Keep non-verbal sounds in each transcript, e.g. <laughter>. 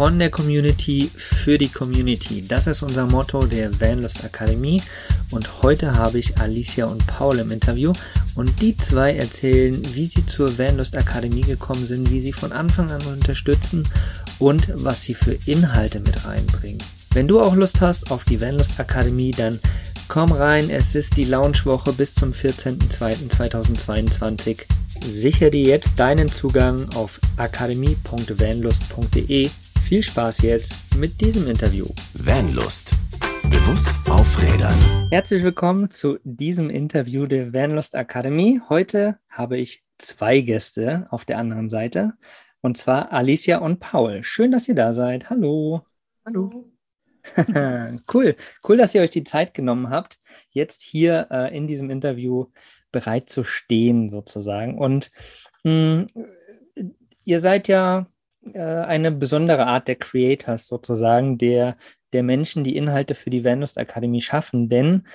von der Community für die Community. Das ist unser Motto der Vanlust Akademie und heute habe ich Alicia und Paul im Interview und die zwei erzählen, wie sie zur Vanlust Akademie gekommen sind, wie sie von Anfang an unterstützen und was sie für Inhalte mit reinbringen. Wenn du auch Lust hast auf die Vanlust Akademie, dann komm rein. Es ist die Launchwoche bis zum 14.02.2022. Sichere dir jetzt deinen Zugang auf akademie.vanlust.de. Viel Spaß jetzt mit diesem Interview. Vanlust. Bewusst aufrädern. Herzlich willkommen zu diesem Interview der Vanlust Akademie. Heute habe ich zwei Gäste auf der anderen Seite. Und zwar Alicia und Paul. Schön, dass ihr da seid. Hallo. Hallo. <laughs> cool. Cool, dass ihr euch die Zeit genommen habt, jetzt hier äh, in diesem Interview bereit zu stehen, sozusagen. Und mh, hm, ihr seid ja äh, eine besondere Art der Creators, sozusagen, der, der Menschen, die Inhalte für die Vanlust Akademie schaffen. Denn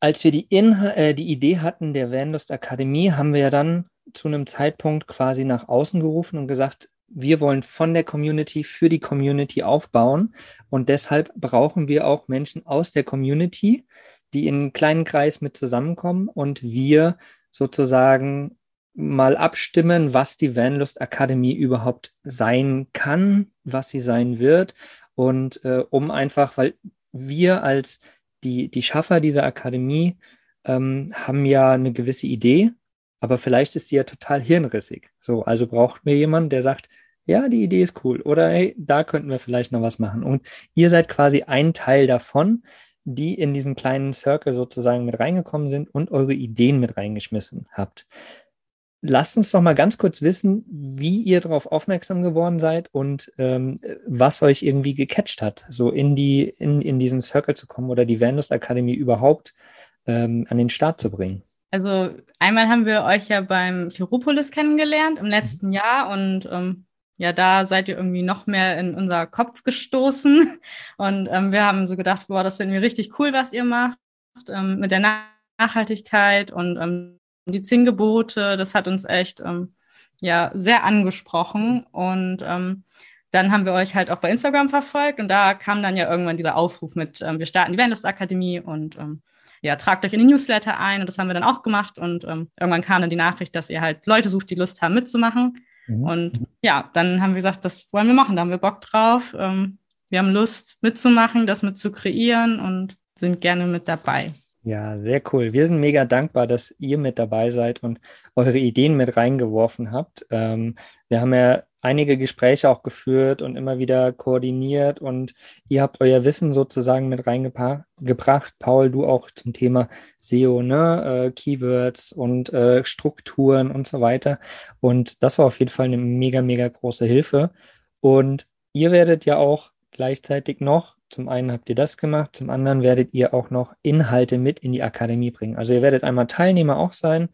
als wir die, Inha äh, die Idee hatten der Vanlust Akademie, haben wir ja dann zu einem Zeitpunkt quasi nach außen gerufen und gesagt, wir wollen von der Community für die Community aufbauen und deshalb brauchen wir auch Menschen aus der Community, die in einem kleinen Kreis mit zusammenkommen und wir sozusagen mal abstimmen, was die Vanlust Akademie überhaupt sein kann, was sie sein wird und äh, um einfach, weil wir als die, die Schaffer dieser Akademie ähm, haben ja eine gewisse Idee, aber vielleicht ist sie ja total hirnrissig. So, also braucht mir jemand, der sagt, ja, die Idee ist cool oder hey, da könnten wir vielleicht noch was machen. Und ihr seid quasi ein Teil davon, die in diesen kleinen Circle sozusagen mit reingekommen sind und eure Ideen mit reingeschmissen habt. Lasst uns doch mal ganz kurz wissen, wie ihr darauf aufmerksam geworden seid und ähm, was euch irgendwie gecatcht hat, so in, die, in, in diesen Circle zu kommen oder die Vanlust Akademie überhaupt ähm, an den Start zu bringen. Also einmal haben wir euch ja beim Ferropolis kennengelernt im letzten mhm. Jahr und ähm, ja, da seid ihr irgendwie noch mehr in unser Kopf gestoßen. <laughs> Und ähm, wir haben so gedacht, boah, das finden wir richtig cool, was ihr macht ähm, mit der Nachhaltigkeit und ähm, die zehn Gebote. Das hat uns echt ähm, ja sehr angesprochen. Und ähm, dann haben wir euch halt auch bei Instagram verfolgt und da kam dann ja irgendwann dieser Aufruf mit, ähm, wir starten die Vanlust Akademie und ähm, ja, tragt euch in den Newsletter ein und das haben wir dann auch gemacht und ähm, irgendwann kam dann die Nachricht, dass ihr halt Leute sucht, die Lust haben mitzumachen. Mhm. Und ja, dann haben wir gesagt, das wollen wir machen, da haben wir Bock drauf. Ähm, wir haben Lust mitzumachen, das mit zu kreieren und sind gerne mit dabei. Ja, sehr cool. Wir sind mega dankbar, dass ihr mit dabei seid und eure Ideen mit reingeworfen habt. Ähm, wir haben ja einige Gespräche auch geführt und immer wieder koordiniert und ihr habt euer Wissen sozusagen mit reingebracht. Paul, du auch zum Thema SEO, ne? Äh, Keywords und äh, Strukturen und so weiter. Und das war auf jeden Fall eine mega, mega große Hilfe. Und ihr werdet ja auch gleichzeitig noch, zum einen habt ihr das gemacht, zum anderen werdet ihr auch noch Inhalte mit in die Akademie bringen. Also ihr werdet einmal Teilnehmer auch sein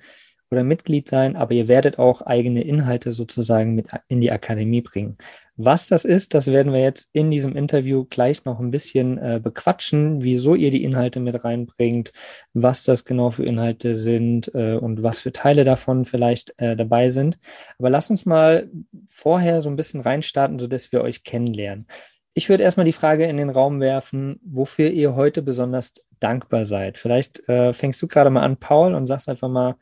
oder Mitglied sein, aber ihr werdet auch eigene Inhalte sozusagen mit in die Akademie bringen. Was das ist, das werden wir jetzt in diesem Interview gleich noch ein bisschen äh, bequatschen, wieso ihr die Inhalte mit reinbringt, was das genau für Inhalte sind äh, und was für Teile davon vielleicht äh, dabei sind. Aber lasst uns mal vorher so ein bisschen reinstarten, sodass wir euch kennenlernen. Ich würde erstmal die Frage in den Raum werfen, wofür ihr heute besonders dankbar seid. Vielleicht äh, fängst du gerade mal an, Paul, und sagst einfach mal,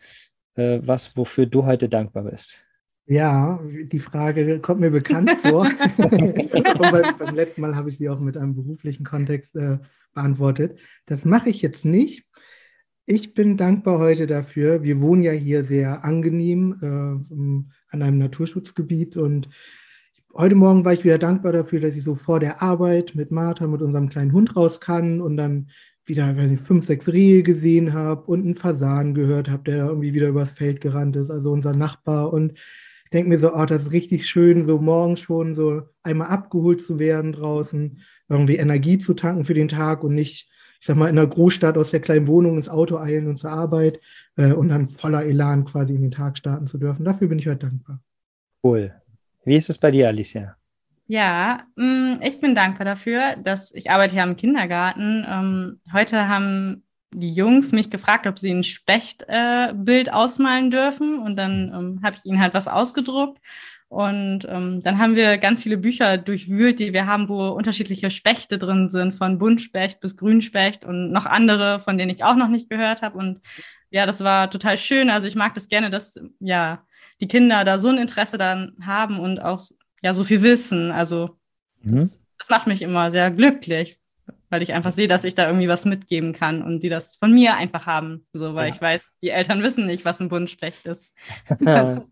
äh, was, wofür du heute dankbar bist. Ja, die Frage kommt mir bekannt vor. <laughs> beim, beim, letzten Mal habe ich sie auch mit einem beruflichen Kontext äh, beantwortet. Das mache ich jetzt nicht. Ich bin dankbar heute dafür. Wir wohnen ja hier sehr angenehm äh, an einem Naturschutzgebiet und heute Morgen war ich wieder dankbar dafür, dass ich so vor der Arbeit mit Martha, mit unserem kleinen Hund raus kann und dann wieder fünf, sechs Rehe gesehen habe und einen Fasan gehört habe, der irgendwie wieder übers Feld gerannt ist, also unser Nachbar. Und denke mir so, oh, das ist richtig schön, so morgens schon so einmal abgeholt zu werden draußen, irgendwie Energie zu tanken für den Tag und nicht, ich sag mal, in einer Großstadt aus der kleinen Wohnung ins Auto eilen und zur Arbeit äh, und dann voller Elan quasi in den Tag starten zu dürfen. Dafür bin ich heute dankbar. Cool. Wie ist es bei dir, Alicia? Ja, mm, ich bin dankbar dafür, dass ich arbeite ja im Kindergarten. Ähm, heute haben die Jungs mich gefragt, ob sie ein Spechtbild äh, ausmalen dürfen. Und dann ähm, habe ich ihnen halt was ausgedruckt. Und ähm, dann haben wir ganz viele Bücher durchwühlt, die wir haben, wo unterschiedliche Spechte drin sind, von Buntspecht bis Grünspecht und noch andere, von denen ich auch noch nicht gehört habe. Und ja, das war total schön. Also ich mag das gerne, dass ja die Kinder da so ein Interesse dann haben und auch ja so viel wissen. Also mhm. das, das macht mich immer sehr glücklich, weil ich einfach sehe, dass ich da irgendwie was mitgeben kann und die das von mir einfach haben. So, weil ja. ich weiß, die Eltern wissen nicht, was ein Buntspecht ist. <laughs> <laughs> ja,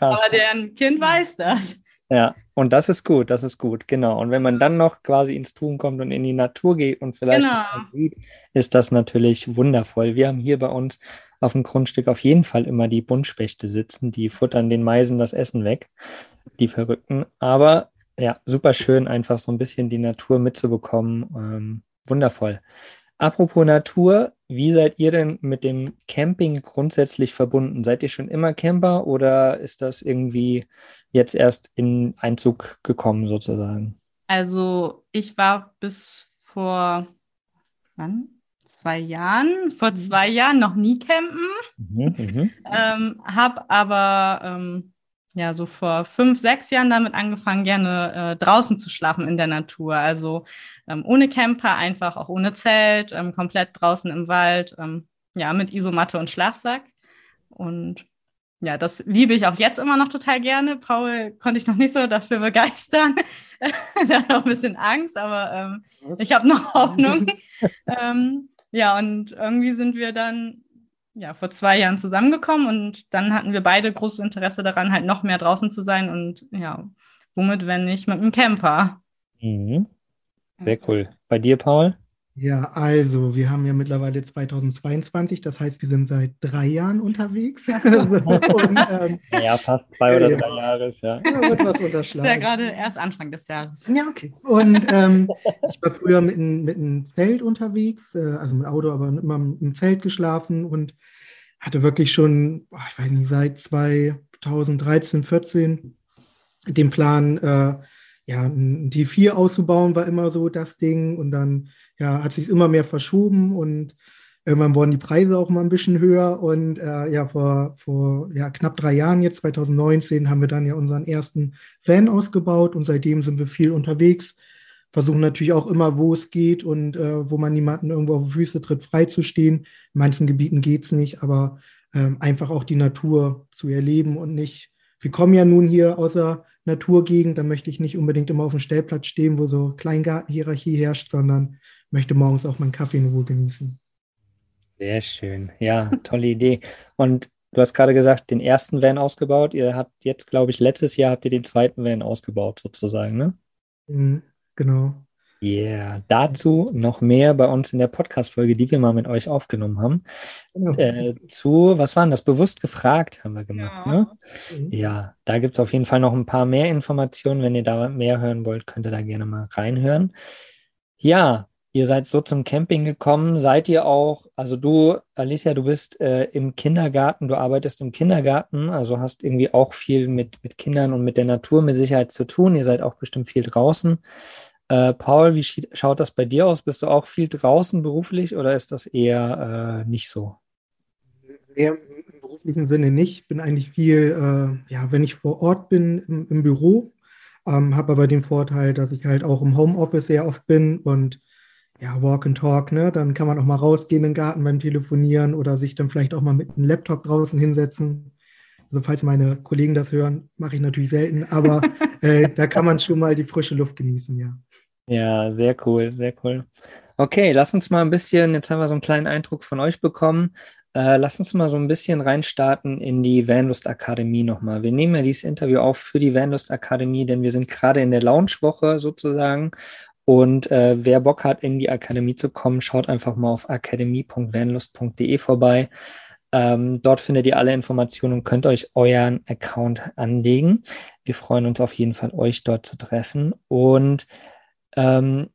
Aber deren Kind weiß das. Ja, und das ist gut, das ist gut, genau. Und wenn man dann noch quasi ins Tun kommt und in die Natur geht und vielleicht genau. sieht, ist das natürlich wundervoll. Wir haben hier bei uns auf dem Grundstück auf jeden Fall immer die Buntspechte sitzen, die futtern den Meisen das Essen weg, die Verrückten. Aber ja, super schön, einfach so ein bisschen die Natur mitzubekommen. Ähm, wundervoll. Apropos Natur, wie seid ihr denn mit dem Camping grundsätzlich verbunden? Seid ihr schon immer Camper oder ist das irgendwie jetzt erst in Einzug gekommen sozusagen? Also ich war bis vor wann? zwei Jahren, vor mhm. zwei Jahren noch nie campen, mhm, mhm. ähm, habe aber ähm, ja, so vor fünf, sechs Jahren damit angefangen, gerne äh, draußen zu schlafen in der Natur. Also ähm, ohne Camper, einfach auch ohne Zelt, ähm, komplett draußen im Wald, ähm, ja, mit Isomatte und Schlafsack. Und ja, das liebe ich auch jetzt immer noch total gerne. Paul konnte ich noch nicht so dafür begeistern. <laughs> Der hat auch ein bisschen Angst, aber ähm, ich habe noch <laughs> Hoffnung. ähm, ja, und irgendwie sind wir dann ja, vor zwei Jahren zusammengekommen und dann hatten wir beide großes Interesse daran, halt noch mehr draußen zu sein und ja, womit, wenn nicht mit dem Camper. Mhm. Sehr cool. Bei dir, Paul? Ja, also wir haben ja mittlerweile 2022, das heißt, wir sind seit drei Jahren unterwegs. <laughs> und, ähm, ja, fast zwei oder drei Jahre, ja. ja wird was unterschlagen. Das ist ja gerade erst Anfang des Jahres. Ja, okay. Und ähm, ich war früher mit, mit einem Zelt unterwegs, äh, also mit Auto, aber immer im Zelt geschlafen und hatte wirklich schon, ich weiß nicht, seit 2013, 14 den Plan, äh, ja, ein D4 auszubauen, war immer so das Ding und dann ja, hat sich immer mehr verschoben und irgendwann wurden die Preise auch mal ein bisschen höher. Und äh, ja, vor, vor ja, knapp drei Jahren, jetzt 2019, haben wir dann ja unseren ersten Van ausgebaut und seitdem sind wir viel unterwegs. Versuchen natürlich auch immer, wo es geht und äh, wo man niemanden irgendwo auf die Füße tritt, frei zu stehen. In manchen Gebieten geht es nicht, aber ähm, einfach auch die Natur zu erleben und nicht. Wir kommen ja nun hier aus der Naturgegend, da möchte ich nicht unbedingt immer auf dem Stellplatz stehen, wo so Kleingartenhierarchie herrscht, sondern möchte morgens auch meinen Kaffee in Ruhe genießen. Sehr schön. Ja, tolle Idee. Und du hast gerade gesagt, den ersten Van ausgebaut. Ihr habt jetzt, glaube ich, letztes Jahr habt ihr den zweiten Van ausgebaut, sozusagen, ne? Mhm, genau. Yeah, dazu noch mehr bei uns in der Podcast-Folge, die wir mal mit euch aufgenommen haben. Genau. Äh, zu, was waren das? Bewusst gefragt haben wir gemacht, ja. ne? Mhm. Ja, da gibt es auf jeden Fall noch ein paar mehr Informationen. Wenn ihr da mehr hören wollt, könnt ihr da gerne mal reinhören. Ja, Ihr seid so zum Camping gekommen. Seid ihr auch, also du, Alicia, du bist äh, im Kindergarten, du arbeitest im Kindergarten, also hast irgendwie auch viel mit, mit Kindern und mit der Natur mit Sicherheit zu tun. Ihr seid auch bestimmt viel draußen. Äh, Paul, wie schaut das bei dir aus? Bist du auch viel draußen beruflich oder ist das eher äh, nicht so? Eher im beruflichen Sinne nicht. Bin eigentlich viel, äh, ja, wenn ich vor Ort bin, im, im Büro, ähm, habe aber den Vorteil, dass ich halt auch im Homeoffice sehr oft bin und ja, Walk and Talk, ne? Dann kann man auch mal rausgehen in den Garten beim Telefonieren oder sich dann vielleicht auch mal mit einem Laptop draußen hinsetzen. Also falls meine Kollegen das hören, mache ich natürlich selten, aber <laughs> äh, da kann man schon mal die frische Luft genießen, ja. Ja, sehr cool, sehr cool. Okay, lass uns mal ein bisschen, jetzt haben wir so einen kleinen Eindruck von euch bekommen. Äh, lass uns mal so ein bisschen reinstarten in die Vanlust Akademie nochmal. Wir nehmen ja dieses Interview auf für die Vanlust Akademie, denn wir sind gerade in der Launchwoche sozusagen und äh, wer Bock hat, in die Akademie zu kommen, schaut einfach mal auf akademie.vanlust.de vorbei. Ähm, dort findet ihr alle Informationen und könnt euch euren Account anlegen. Wir freuen uns auf jeden Fall, euch dort zu treffen. Und ähm,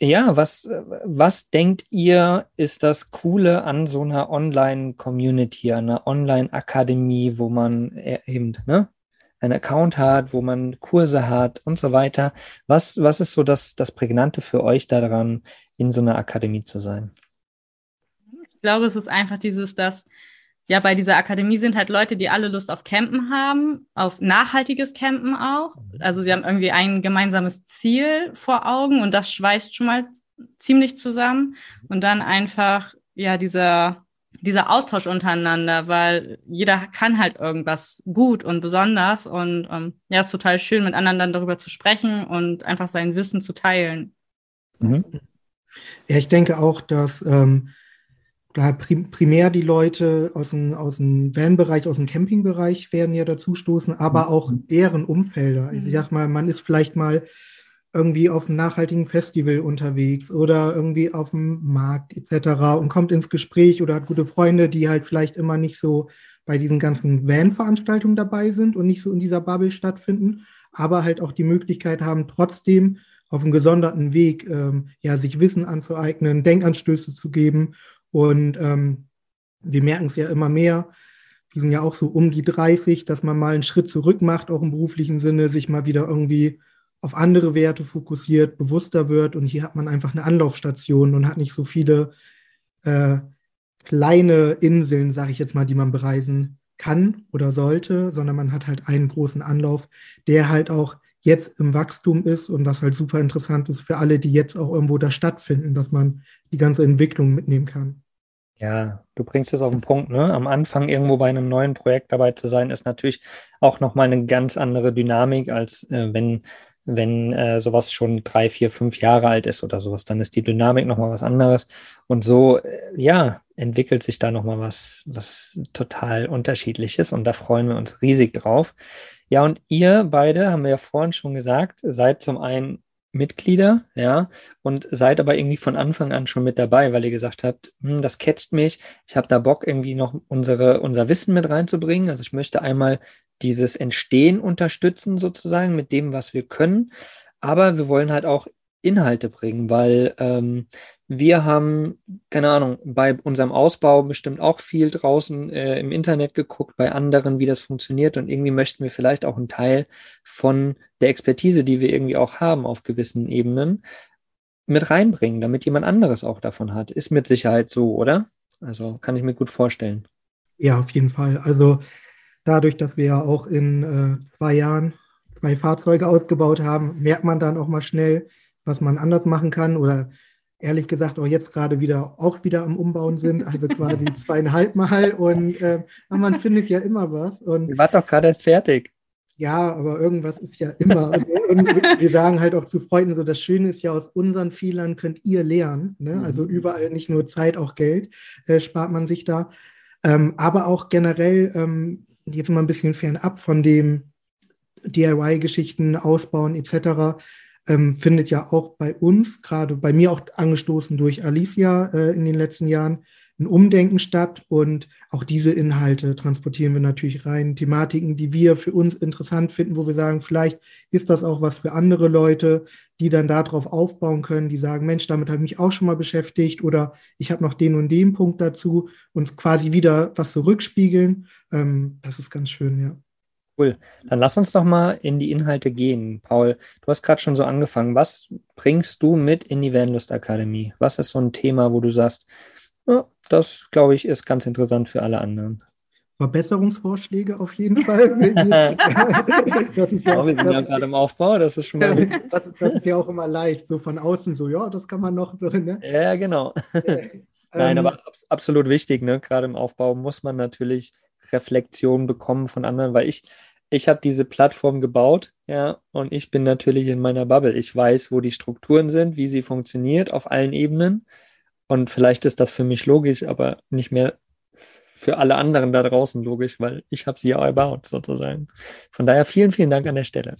ja, was, was denkt ihr, ist das Coole an so einer Online-Community, einer Online-Akademie, wo man e-, eben ne, einen Account hat, wo man Kurse hat und so weiter. Was, was ist so das, das Prägnante für euch daran, in so einer Akademie zu sein? Ich glaube, es ist einfach dieses, dass ja, bei dieser Akademie sind halt Leute, die alle Lust auf Campen haben, auf nachhaltiges Campen auch. Also sie haben irgendwie ein gemeinsames Ziel vor Augen und das schweißt schon mal ziemlich zusammen. Und dann einfach, ja, dieser, dieser Austausch untereinander, weil jeder kann halt irgendwas gut und besonders. Und ähm, ja, ist total schön, mit anderen dann darüber zu sprechen und einfach sein Wissen zu teilen. Mhm. Ja, ich denke auch, dass ähm, da primär die Leute aus dem, aus dem Van-Bereich, aus dem Campingbereich werden ja dazu stoßen, aber mhm. auch deren Umfelder. Also ich sag mal, man ist vielleicht mal irgendwie auf einem nachhaltigen Festival unterwegs oder irgendwie auf dem Markt etc. und kommt ins Gespräch oder hat gute Freunde, die halt vielleicht immer nicht so bei diesen ganzen Van-Veranstaltungen dabei sind und nicht so in dieser Bubble stattfinden, aber halt auch die Möglichkeit haben, trotzdem auf einem gesonderten Weg ähm, ja, sich Wissen anzueignen, Denkanstöße zu geben und ähm, wir merken es ja immer mehr. Wir sind ja auch so um die 30, dass man mal einen Schritt zurück macht, auch im beruflichen Sinne, sich mal wieder irgendwie auf andere Werte fokussiert, bewusster wird. Und hier hat man einfach eine Anlaufstation und hat nicht so viele äh, kleine Inseln, sage ich jetzt mal, die man bereisen kann oder sollte, sondern man hat halt einen großen Anlauf, der halt auch jetzt im Wachstum ist und was halt super interessant ist für alle, die jetzt auch irgendwo da stattfinden, dass man die ganze Entwicklung mitnehmen kann. Ja, du bringst es auf den Punkt, ne? Am Anfang irgendwo bei einem neuen Projekt dabei zu sein, ist natürlich auch nochmal eine ganz andere Dynamik, als äh, wenn, wenn äh, sowas schon drei, vier, fünf Jahre alt ist oder sowas. Dann ist die Dynamik nochmal was anderes. Und so, äh, ja, entwickelt sich da nochmal was, was total unterschiedliches. Und da freuen wir uns riesig drauf. Ja, und ihr beide, haben wir ja vorhin schon gesagt, seid zum einen Mitglieder, ja, und seid aber irgendwie von Anfang an schon mit dabei, weil ihr gesagt habt, hm, das catcht mich, ich habe da Bock, irgendwie noch unsere, unser Wissen mit reinzubringen. Also ich möchte einmal dieses Entstehen unterstützen, sozusagen, mit dem, was wir können. Aber wir wollen halt auch Inhalte bringen, weil ähm, wir haben, keine Ahnung, bei unserem Ausbau bestimmt auch viel draußen äh, im Internet geguckt, bei anderen, wie das funktioniert und irgendwie möchten wir vielleicht auch einen Teil von der Expertise, die wir irgendwie auch haben auf gewissen Ebenen, mit reinbringen, damit jemand anderes auch davon hat. Ist mit Sicherheit so, oder? Also kann ich mir gut vorstellen. Ja, auf jeden Fall. Also dadurch, dass wir ja auch in äh, zwei Jahren zwei Fahrzeuge ausgebaut haben, merkt man dann auch mal schnell, was man anders machen kann oder ehrlich gesagt auch jetzt gerade wieder auch wieder am Umbauen sind, also <laughs> quasi zweieinhalb Mal und äh, man findet ja immer was. Und, Ihr wart doch gerade erst fertig. Ja, aber irgendwas ist ja immer. und wir sagen halt auch zu Freunden so, das Schöne ist ja, aus unseren Fehlern könnt ihr lernen. Ne? Mhm. Also überall nicht nur Zeit, auch Geld äh, spart man sich da. Ähm, aber auch generell, ähm, jetzt mal ein bisschen fernab von dem DIY-Geschichten, Ausbauen etc., ähm, findet ja auch bei uns, gerade bei mir auch angestoßen durch Alicia äh, in den letzten Jahren, ein Umdenken statt und auch diese Inhalte transportieren wir natürlich rein. Thematiken, die wir für uns interessant finden, wo wir sagen, vielleicht ist das auch was für andere Leute, die dann darauf aufbauen können, die sagen, Mensch, damit habe ich mich auch schon mal beschäftigt oder ich habe noch den und den Punkt dazu und quasi wieder was zurückspiegeln. Ähm, das ist ganz schön, ja. Cool. Dann lass uns doch mal in die Inhalte gehen. Paul, du hast gerade schon so angefangen. Was bringst du mit in die Vanlust Akademie? Was ist so ein Thema, wo du sagst, ja, das glaube ich ist ganz interessant für alle anderen? Verbesserungsvorschläge auf jeden Fall. <laughs> das ist ja, oh, wir sind ja gerade im Aufbau, das ist schon mal. <laughs> das, das, ist ja auch immer leicht, so von außen so, ja, das kann man noch so, ne? Ja, genau. Nein, ähm, aber absolut wichtig, ne? Gerade im Aufbau muss man natürlich Reflexion bekommen von anderen, weil ich, ich habe diese Plattform gebaut, ja, und ich bin natürlich in meiner Bubble. Ich weiß, wo die Strukturen sind, wie sie funktioniert auf allen Ebenen. Und vielleicht ist das für mich logisch, aber nicht mehr für alle anderen da draußen logisch, weil ich habe sie ja erbaut sozusagen. Von daher vielen, vielen Dank an der Stelle.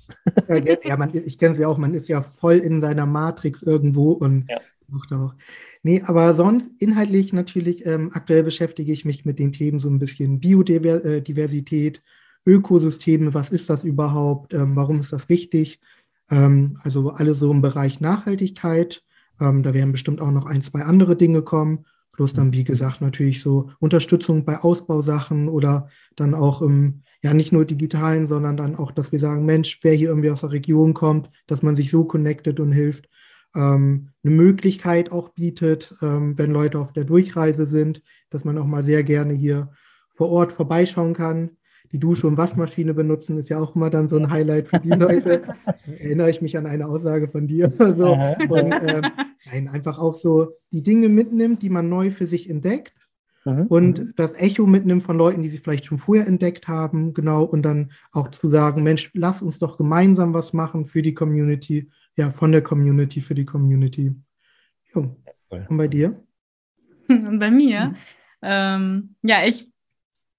Ja, man, ich kenne sie auch, man ist ja voll in seiner Matrix irgendwo und ja. macht auch. Nee, aber sonst inhaltlich natürlich, ähm, aktuell beschäftige ich mich mit den Themen so ein bisschen Biodiversität, Ökosysteme, was ist das überhaupt, ähm, warum ist das wichtig? Ähm, also alle so im Bereich Nachhaltigkeit. Ähm, da werden bestimmt auch noch ein, zwei andere Dinge kommen. Plus dann, wie gesagt, natürlich so Unterstützung bei Ausbausachen oder dann auch im, ja, nicht nur digitalen, sondern dann auch, dass wir sagen, Mensch, wer hier irgendwie aus der Region kommt, dass man sich so connected und hilft ähm, eine Möglichkeit auch bietet, ähm, wenn Leute auf der Durchreise sind, dass man auch mal sehr gerne hier vor Ort vorbeischauen kann. Die Dusche und Waschmaschine benutzen ist ja auch immer dann so ein Highlight für die <laughs> Leute. Erinnere ich mich an eine Aussage von dir. so. Und äh, nein, einfach auch so die Dinge mitnimmt, die man neu für sich entdeckt. Und das Echo mitnimmt von Leuten, die sie vielleicht schon vorher entdeckt haben, genau, und dann auch zu sagen, Mensch, lass uns doch gemeinsam was machen für die Community, ja, von der Community für die Community. Jo. Und bei dir? Und <laughs> bei mir? Mhm. Ähm, ja, ich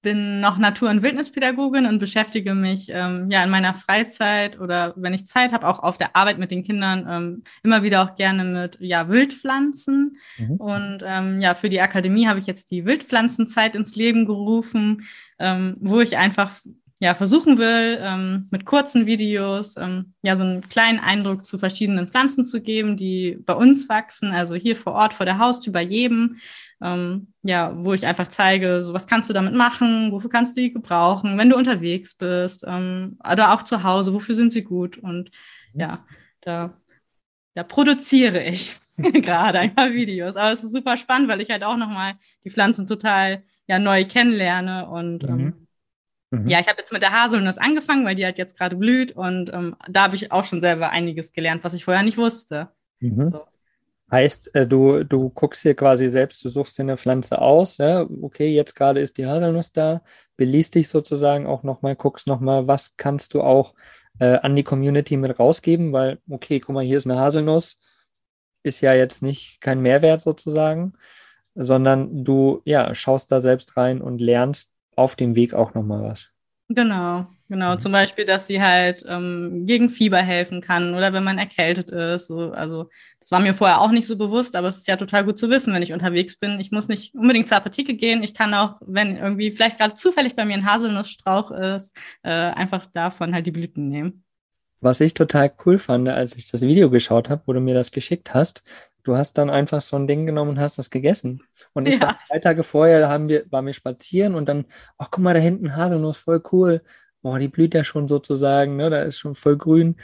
bin noch Natur- und Wildnispädagogin und beschäftige mich ähm, ja in meiner Freizeit oder wenn ich Zeit habe, auch auf der Arbeit mit den Kindern ähm, immer wieder auch gerne mit ja, Wildpflanzen. Mhm. Und ähm, ja, für die Akademie habe ich jetzt die Wildpflanzenzeit ins Leben gerufen, ähm, wo ich einfach ja, versuchen will, ähm, mit kurzen Videos ähm, ja so einen kleinen Eindruck zu verschiedenen Pflanzen zu geben, die bei uns wachsen, also hier vor Ort vor der Haustür bei jedem. Ähm, ja, wo ich einfach zeige, so was kannst du damit machen, wofür kannst du die gebrauchen, wenn du unterwegs bist, ähm, oder auch zu Hause, wofür sind sie gut? Und mhm. ja, da, da produziere ich <laughs> gerade ein paar Videos, aber es ist super spannend, weil ich halt auch nochmal die Pflanzen total ja neu kennenlerne und ähm, mhm. Mhm. Ja, ich habe jetzt mit der Haselnuss angefangen, weil die halt jetzt gerade blüht und ähm, da habe ich auch schon selber einiges gelernt, was ich vorher nicht wusste. Mhm. So. Heißt, äh, du, du guckst hier quasi selbst, du suchst dir eine Pflanze aus, ja, okay, jetzt gerade ist die Haselnuss da, beliest dich sozusagen auch nochmal, guckst nochmal, was kannst du auch äh, an die Community mit rausgeben, weil, okay, guck mal, hier ist eine Haselnuss, ist ja jetzt nicht kein Mehrwert sozusagen, sondern du, ja, schaust da selbst rein und lernst auf dem Weg auch nochmal was. Genau, genau. Mhm. Zum Beispiel, dass sie halt ähm, gegen Fieber helfen kann oder wenn man erkältet ist. So, also das war mir vorher auch nicht so bewusst, aber es ist ja total gut zu wissen, wenn ich unterwegs bin. Ich muss nicht unbedingt zur Apotheke gehen. Ich kann auch, wenn irgendwie vielleicht gerade zufällig bei mir ein Haselnussstrauch ist, äh, einfach davon halt die Blüten nehmen. Was ich total cool fand, als ich das Video geschaut habe, wo du mir das geschickt hast, du hast dann einfach so ein Ding genommen und hast das gegessen. Und ich ja. war zwei Tage vorher, haben wir, waren wir spazieren und dann, ach guck mal, da hinten Haselnuss, voll cool. Boah, die blüht ja schon sozusagen, ne? Da ist schon voll grün.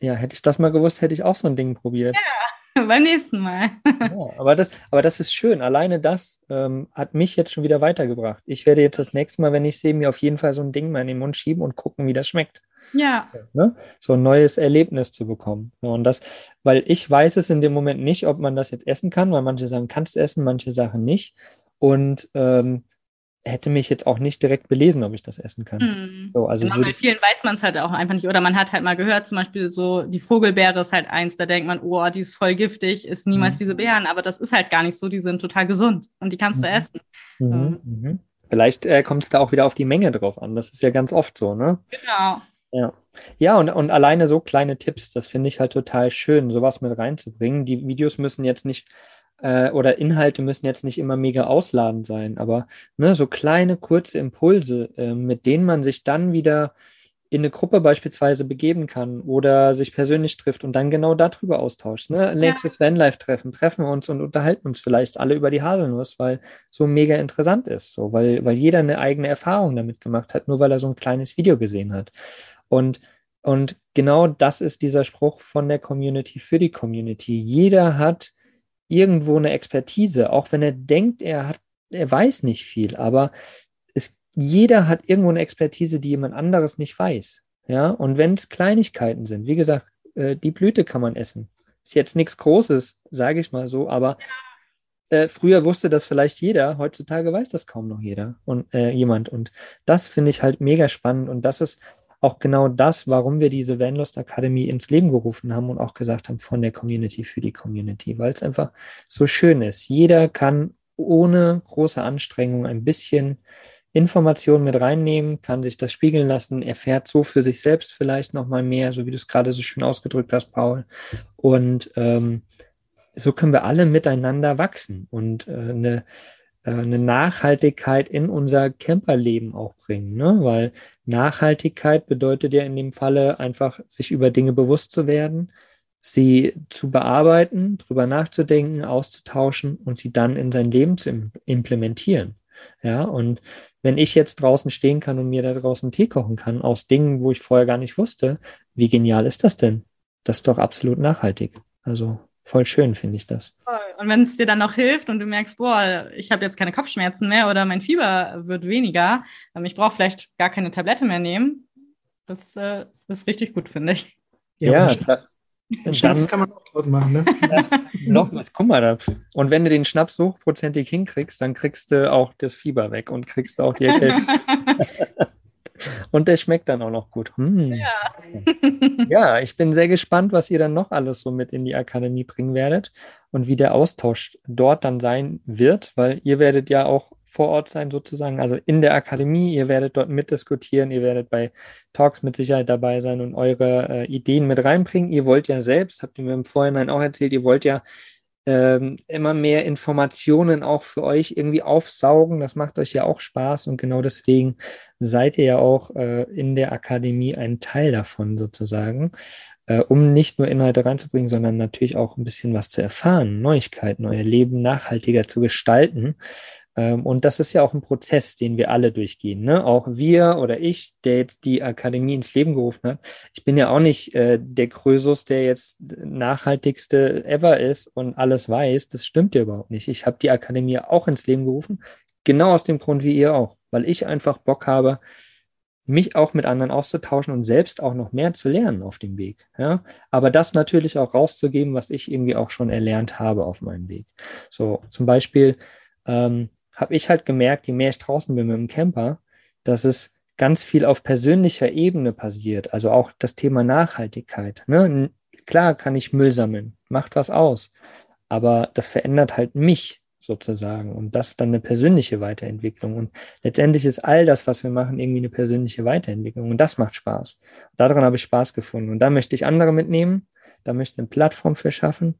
Ja, hätte ich das mal gewusst, hätte ich auch so ein Ding probiert. Ja, <laughs> beim nächsten Mal. <laughs> ja, aber, das, aber das ist schön. Alleine das ähm, hat mich jetzt schon wieder weitergebracht. Ich werde jetzt das nächste Mal, wenn ich sehe, mir auf jeden Fall so ein Ding mal in den Mund schieben und gucken, wie das schmeckt. Ja. Ne? So ein neues Erlebnis zu bekommen. und das, weil ich weiß es in dem Moment nicht, ob man das jetzt essen kann, weil manche Sachen kannst du essen, manche Sachen nicht. Und ähm, hätte mich jetzt auch nicht direkt belesen, ob ich das essen kann. Hm. So, also genau, bei vielen weiß man es halt auch einfach nicht. Oder man hat halt mal gehört, zum Beispiel so, die Vogelbeere ist halt eins, da denkt man, oh, die ist voll giftig, ist niemals mhm. diese Beeren, aber das ist halt gar nicht so, die sind total gesund und die kannst mhm. du essen. Mhm. Ähm. Mhm. Vielleicht äh, kommt es da auch wieder auf die Menge drauf an. Das ist ja ganz oft so, ne? Genau. Ja, ja und, und alleine so kleine Tipps, das finde ich halt total schön, sowas mit reinzubringen. Die Videos müssen jetzt nicht äh, oder Inhalte müssen jetzt nicht immer mega ausladend sein, aber ne, so kleine, kurze Impulse, äh, mit denen man sich dann wieder in eine Gruppe beispielsweise begeben kann oder sich persönlich trifft und dann genau darüber austauscht. Ne? Nächstes ja. Vanlife-Treffen, treffen wir uns und unterhalten uns vielleicht alle über die Haselnuss, weil so mega interessant ist, so, weil, weil jeder eine eigene Erfahrung damit gemacht hat, nur weil er so ein kleines Video gesehen hat. Und, und genau das ist dieser Spruch von der Community für die Community. Jeder hat irgendwo eine Expertise, auch wenn er denkt, er hat, er weiß nicht viel, aber jeder hat irgendwo eine Expertise, die jemand anderes nicht weiß. Ja, und wenn es Kleinigkeiten sind, wie gesagt, äh, die Blüte kann man essen. Ist jetzt nichts Großes, sage ich mal so, aber äh, früher wusste das vielleicht jeder, heutzutage weiß das kaum noch jeder und äh, jemand. Und das finde ich halt mega spannend und das ist auch genau das, warum wir diese Vanlust Academy ins Leben gerufen haben und auch gesagt haben, von der Community für die Community, weil es einfach so schön ist. Jeder kann ohne große Anstrengung ein bisschen Informationen mit reinnehmen, kann sich das spiegeln lassen, erfährt so für sich selbst vielleicht nochmal mehr, so wie du es gerade so schön ausgedrückt hast, Paul. Und ähm, so können wir alle miteinander wachsen und äh, eine äh, eine Nachhaltigkeit in unser Camperleben auch bringen. Ne? Weil Nachhaltigkeit bedeutet ja in dem Falle einfach, sich über Dinge bewusst zu werden, sie zu bearbeiten, drüber nachzudenken, auszutauschen und sie dann in sein Leben zu implementieren. Ja, und wenn ich jetzt draußen stehen kann und mir da draußen Tee kochen kann aus Dingen, wo ich vorher gar nicht wusste, wie genial ist das denn? Das ist doch absolut nachhaltig. Also Voll schön, finde ich das. Und wenn es dir dann noch hilft und du merkst, boah, ich habe jetzt keine Kopfschmerzen mehr oder mein Fieber wird weniger, ähm, ich brauche vielleicht gar keine Tablette mehr nehmen, das äh, ist richtig gut, finde ich. Ja, ja Schnaps kann man auch draus machen, ne? <laughs> noch, guck mal da. Und wenn du den Schnaps hochprozentig hinkriegst, dann kriegst du auch das Fieber weg und kriegst auch die Erkältung. <laughs> Und der schmeckt dann auch noch gut. Hm. Ja. <laughs> ja, ich bin sehr gespannt, was ihr dann noch alles so mit in die Akademie bringen werdet und wie der Austausch dort dann sein wird, weil ihr werdet ja auch vor Ort sein sozusagen, also in der Akademie. Ihr werdet dort mitdiskutieren, ihr werdet bei Talks mit Sicherheit dabei sein und eure äh, Ideen mit reinbringen. Ihr wollt ja selbst, habt ihr mir im Vorhinein auch erzählt, ihr wollt ja ähm, immer mehr Informationen auch für euch irgendwie aufsaugen. Das macht euch ja auch Spaß und genau deswegen seid ihr ja auch äh, in der Akademie ein Teil davon sozusagen, äh, um nicht nur Inhalte reinzubringen, sondern natürlich auch ein bisschen was zu erfahren, Neuigkeiten, euer Leben nachhaltiger zu gestalten. Ähm, und das ist ja auch ein Prozess, den wir alle durchgehen. Ne? Auch wir oder ich, der jetzt die Akademie ins Leben gerufen hat. Ich bin ja auch nicht äh, der Krösus, der jetzt nachhaltigste ever ist und alles weiß. Das stimmt ja überhaupt nicht. Ich habe die Akademie auch ins Leben gerufen, genau aus dem Grund wie ihr auch, weil ich einfach Bock habe, mich auch mit anderen auszutauschen und selbst auch noch mehr zu lernen auf dem Weg. Ja? Aber das natürlich auch rauszugeben, was ich irgendwie auch schon erlernt habe auf meinem Weg. So zum Beispiel, ähm, habe ich halt gemerkt, je mehr ich draußen bin mit dem Camper, dass es ganz viel auf persönlicher Ebene passiert. Also auch das Thema Nachhaltigkeit. Ne? Klar kann ich Müll sammeln, macht was aus. Aber das verändert halt mich sozusagen. Und das ist dann eine persönliche Weiterentwicklung. Und letztendlich ist all das, was wir machen, irgendwie eine persönliche Weiterentwicklung. Und das macht Spaß. Daran habe ich Spaß gefunden. Und da möchte ich andere mitnehmen. Da möchte ich eine Plattform für schaffen.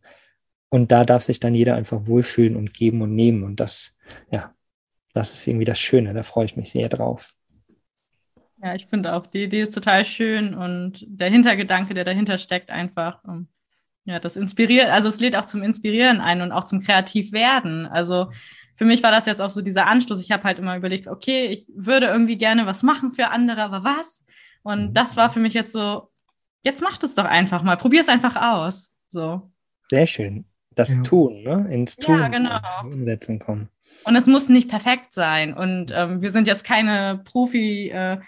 Und da darf sich dann jeder einfach wohlfühlen und geben und nehmen. Und das ja, das ist irgendwie das Schöne, da freue ich mich sehr drauf. Ja, ich finde auch, die Idee ist total schön und der Hintergedanke, der dahinter steckt, einfach, ja, das inspiriert, also es lädt auch zum Inspirieren ein und auch zum Kreativwerden. Also für mich war das jetzt auch so dieser Anstoß. Ich habe halt immer überlegt, okay, ich würde irgendwie gerne was machen für andere, aber was? Und mhm. das war für mich jetzt so, jetzt mach es doch einfach mal, probier es einfach aus. So. Sehr schön. Das ja. Tun, ne? Ins Tun, ja, genau. Umsetzen kommen. Und es muss nicht perfekt sein. Und ähm, wir sind jetzt keine Profi- äh,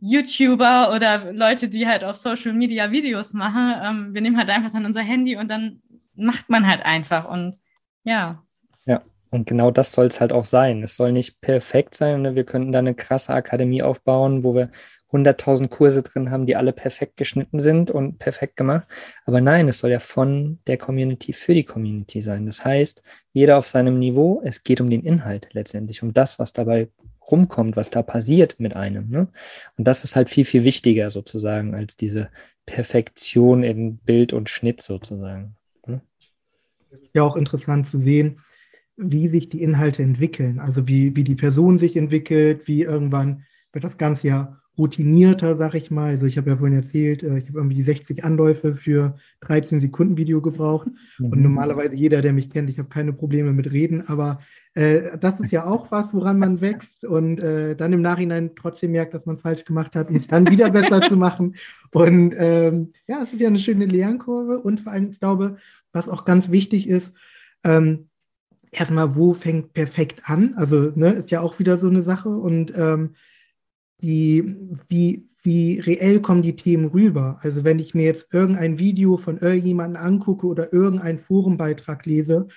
YouTuber oder Leute, die halt auf Social Media Videos machen. Ähm, wir nehmen halt einfach dann unser Handy und dann macht man halt einfach. Und ja. Ja, und genau das soll es halt auch sein. Es soll nicht perfekt sein. Ne? Wir könnten da eine krasse Akademie aufbauen, wo wir 100.000 Kurse drin haben, die alle perfekt geschnitten sind und perfekt gemacht. Aber nein, es soll ja von der Community für die Community sein. Das heißt, jeder auf seinem Niveau, es geht um den Inhalt letztendlich, um das, was dabei rumkommt, was da passiert mit einem. Ne? Und das ist halt viel, viel wichtiger sozusagen als diese Perfektion in Bild und Schnitt sozusagen. Ne? Es ist ja auch interessant zu sehen, wie sich die Inhalte entwickeln, also wie, wie die Person sich entwickelt, wie irgendwann wird das Ganze ja routinierter, sag ich mal. Also ich habe ja vorhin erzählt, äh, ich habe irgendwie 60 Anläufe für 13 Sekunden Video gebraucht. Mhm. Und normalerweise jeder, der mich kennt, ich habe keine Probleme mit Reden, aber äh, das ist ja auch was, woran man wächst und äh, dann im Nachhinein trotzdem merkt, dass man falsch gemacht hat, um es dann wieder besser zu machen. Und ähm, ja, es ist ja eine schöne Lernkurve und vor allem, ich glaube, was auch ganz wichtig ist, ähm, erstmal, wo fängt perfekt an? Also, ne, ist ja auch wieder so eine Sache und ähm, die, wie, wie reell kommen die Themen rüber. Also wenn ich mir jetzt irgendein Video von irgendjemandem angucke oder irgendeinen Forenbeitrag lese,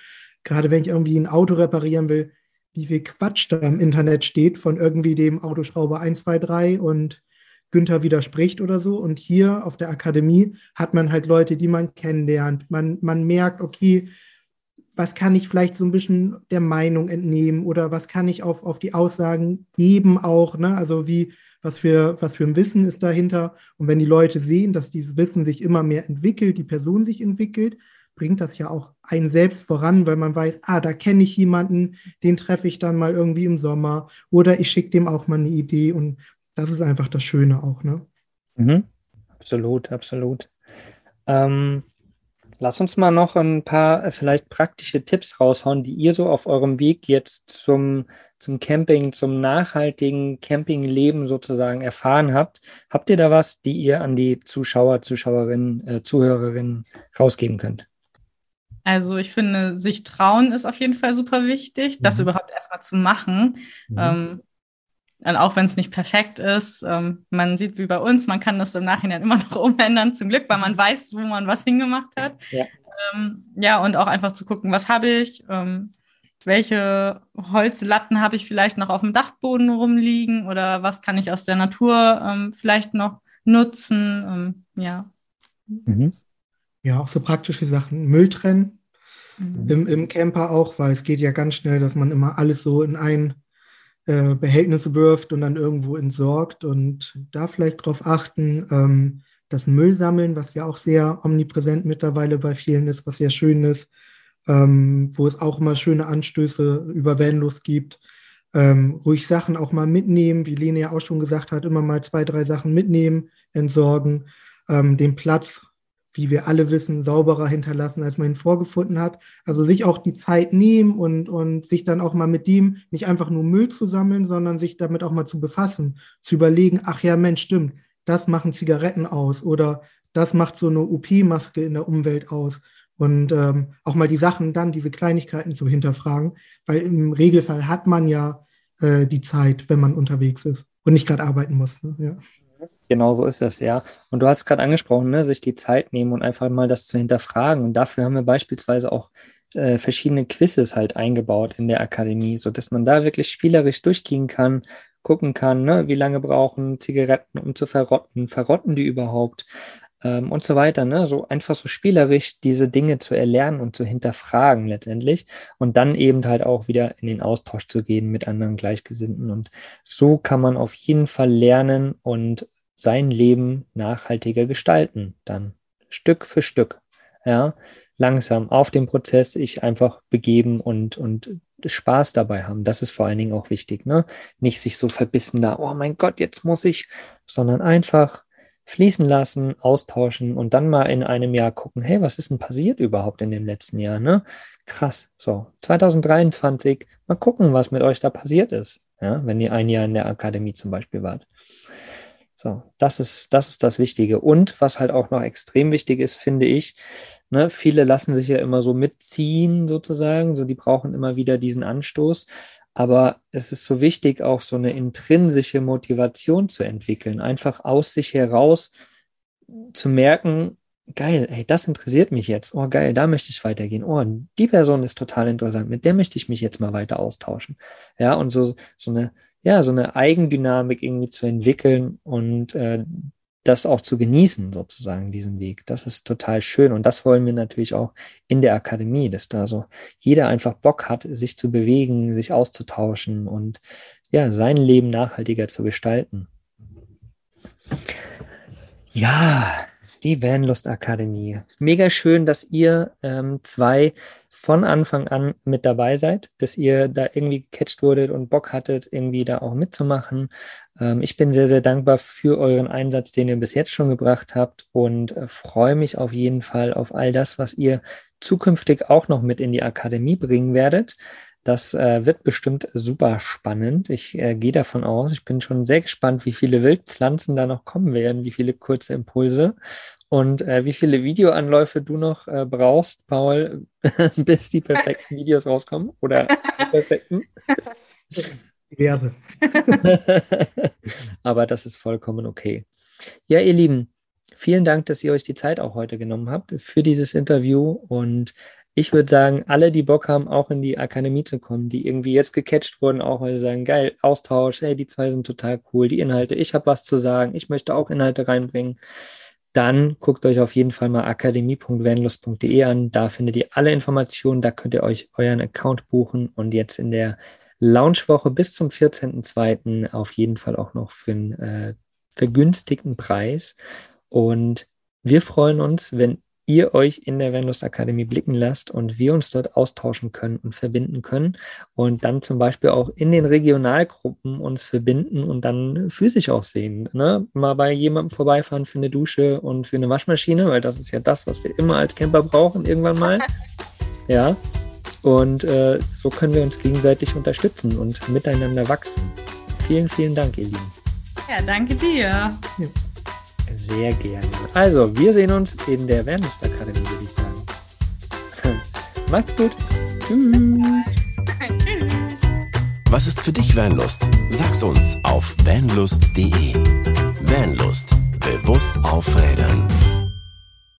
gerade wenn ich irgendwie ein Auto reparieren will, wie viel Quatsch da im Internet steht von irgendwie dem Autoschrauber 123 und Günther widerspricht oder so. Und hier auf der Akademie hat man halt Leute, die man kennenlernt. Man, man merkt, okay, was kann ich vielleicht so ein bisschen der Meinung entnehmen oder was kann ich auf, auf die Aussagen geben auch, ne? Also wie, was für, was für ein Wissen ist dahinter. Und wenn die Leute sehen, dass dieses Wissen sich immer mehr entwickelt, die Person sich entwickelt, bringt das ja auch einen selbst voran, weil man weiß, ah, da kenne ich jemanden, den treffe ich dann mal irgendwie im Sommer oder ich schicke dem auch mal eine Idee und das ist einfach das Schöne auch, ne? Mhm. Absolut, absolut. Ähm, Lass uns mal noch ein paar äh, vielleicht praktische Tipps raushauen, die ihr so auf eurem Weg jetzt zum, zum Camping, zum nachhaltigen Campingleben sozusagen erfahren habt. Habt ihr da was, die ihr an die Zuschauer, Zuschauerinnen, äh, Zuhörerinnen rausgeben könnt? Also ich finde, sich trauen ist auf jeden Fall super wichtig, das Mhm. überhaupt erstmal zu machen. Mhm. Ähm, und auch wenn es nicht perfekt ist, ähm, man sieht wie bei uns, man kann das im Nachhinein immer <laughs> noch umändern, zum Glück, weil man weiß, wo man was hingemacht hat. Ja. Ähm, ja, und auch einfach zu gucken, was habe ich, ähm, welche Holzlatten habe ich vielleicht noch auf dem Dachboden rumliegen oder was kann ich aus der Natur ähm, vielleicht noch nutzen. Ähm, ja. Mhm. Ja, auch so praktische Sachen. Müll trennen, Mhm. im, im Camper auch, weil es geht ja ganz schnell, dass man immer alles so in ein äh, Behältnis wirft und dann irgendwo entsorgt und da vielleicht drauf achten, ähm, das Müll sammeln, was ja auch sehr omnipräsent mittlerweile bei vielen ist, was sehr schön ist, ähm, wo es auch immer schöne Anstöße über Vanlust gibt. Ähm, ruhig Sachen auch mal mitnehmen, wie Lene ja auch schon gesagt hat, immer mal zwei, drei Sachen mitnehmen, entsorgen, ähm, den Platz wie wir alle wissen, sauberer hinterlassen, als man ihn vorgefunden hat. Also sich auch die Zeit nehmen und, und sich dann auch mal mit dem nicht einfach nur Müll zu sammeln, sondern sich damit auch mal zu befassen, zu überlegen, ach ja, Mensch, stimmt, das machen Zigaretten aus oder das macht so eine OP-Maske in der Umwelt aus. Und ähm, auch mal die Sachen dann, diese Kleinigkeiten zu hinterfragen, weil im Regelfall hat man ja äh, die Zeit, wenn man unterwegs ist und nicht gerade arbeiten muss. Ne? Ja. Genau so ist das, ja. Und du hast gerade angesprochen, ne, sich die Zeit nehmen und einfach mal das zu hinterfragen. Und dafür haben wir beispielsweise auch äh, verschiedene Quizzes halt eingebaut in der Akademie, sodass man da wirklich spielerisch durchgehen kann, gucken kann, ne, wie lange brauchen Zigaretten, um zu verrotten, verrotten die überhaupt ähm, und so weiter. Ne? So einfach so spielerisch diese Dinge zu erlernen und zu hinterfragen letztendlich und dann eben halt auch wieder in den Austausch zu gehen mit anderen Gleichgesinnten. Und so kann man auf jeden Fall lernen und sein Leben nachhaltiger gestalten, dann Stück für Stück. Ja, langsam auf den Prozess sich einfach begeben und, und Spaß dabei haben. Das ist vor allen Dingen auch wichtig, ne? Nicht sich so verbissen da, oh mein Gott, jetzt muss ich, sondern einfach fließen lassen, austauschen und dann mal in einem Jahr gucken, hey, was ist denn passiert überhaupt in dem letzten Jahr, ne? Krass. So, 2023, mal gucken, was mit euch da passiert ist, ja, wenn ihr ein Jahr in der Akademie zum Beispiel wart. So, das ist, das ist das Wichtige. Und was halt auch noch extrem wichtig ist, finde ich, ne, viele lassen sich ja immer so mitziehen, sozusagen, so die brauchen immer wieder diesen Anstoß. Aber es ist so wichtig, auch so eine intrinsische Motivation zu entwickeln, einfach aus sich heraus zu merken, geil, ey, das interessiert mich jetzt. Oh, geil, da möchte ich weitergehen. Oh, die Person ist total interessant, mit der möchte ich mich jetzt mal weiter austauschen. Ja, und so, so eine, ja, so eine Eigendynamik irgendwie zu entwickeln und äh, das auch zu genießen, sozusagen, diesen Weg. Das ist total schön. Und das wollen wir natürlich auch in der Akademie, dass da so jeder einfach Bock hat, sich zu bewegen, sich auszutauschen und ja, sein Leben nachhaltiger zu gestalten. Ja, die Vanlust Akademie. Mega schön, dass ihr ähm, zwei von Anfang an mit dabei seid, dass ihr da irgendwie gecatcht wurdet und Bock hattet, irgendwie da auch mitzumachen. Ähm, ich bin sehr, sehr dankbar für euren Einsatz, den ihr bis jetzt schon gebracht habt und äh, freue mich auf jeden Fall auf all das, was ihr zukünftig auch noch mit in die Akademie bringen werdet. Das äh, wird bestimmt super spannend. Ich äh, gehe davon aus. Ich bin schon sehr gespannt, wie viele Wildpflanzen da noch kommen werden, wie viele kurze Impulse und äh, wie viele Videoanläufe du noch äh, brauchst, Paul, <laughs> bis die perfekten Videos rauskommen oder die perfekten. <laughs> Diverse. <laughs> Aber das ist vollkommen okay. Ja, ihr Lieben, vielen Dank, dass ihr euch die Zeit auch heute genommen habt für dieses Interview und ich würde sagen, alle, die Bock haben, auch in die Akademie zu kommen, die irgendwie jetzt gecatcht wurden, auch weil sie sagen, geil, Austausch, hey, die zwei sind total cool, die Inhalte, ich habe was zu sagen, ich möchte auch Inhalte reinbringen, dann guckt euch auf jeden Fall mal akademie.vanlust.de an. Da findet ihr alle Informationen, da könnt ihr euch euren Account buchen und jetzt in der Launchwoche bis zum 14.02. auf jeden Fall auch noch für einen äh, vergünstigten Preis. Und wir freuen uns, wenn ihr euch in der Vanlust Akademie blicken lasst und wir uns dort austauschen können und verbinden können und dann zum Beispiel auch in den Regionalgruppen uns verbinden und dann physisch auch sehen. Ne? Mal bei jemandem vorbeifahren für eine Dusche und für eine Waschmaschine, weil das ist ja das, was wir immer als Camper brauchen irgendwann mal. <laughs> Ja. Und äh, so können wir uns gegenseitig unterstützen und miteinander wachsen. Vielen, vielen Dank, ihr Lieben. Ja, danke dir. Sehr gerne. Also, wir sehen uns in der Vanlust Akademie, würde ich sagen. <laughs> Macht's gut. Tschüss. Was ist für dich Vanlust? Sag's uns auf vanlust.de. Vanlust. Bewusst aufrädern.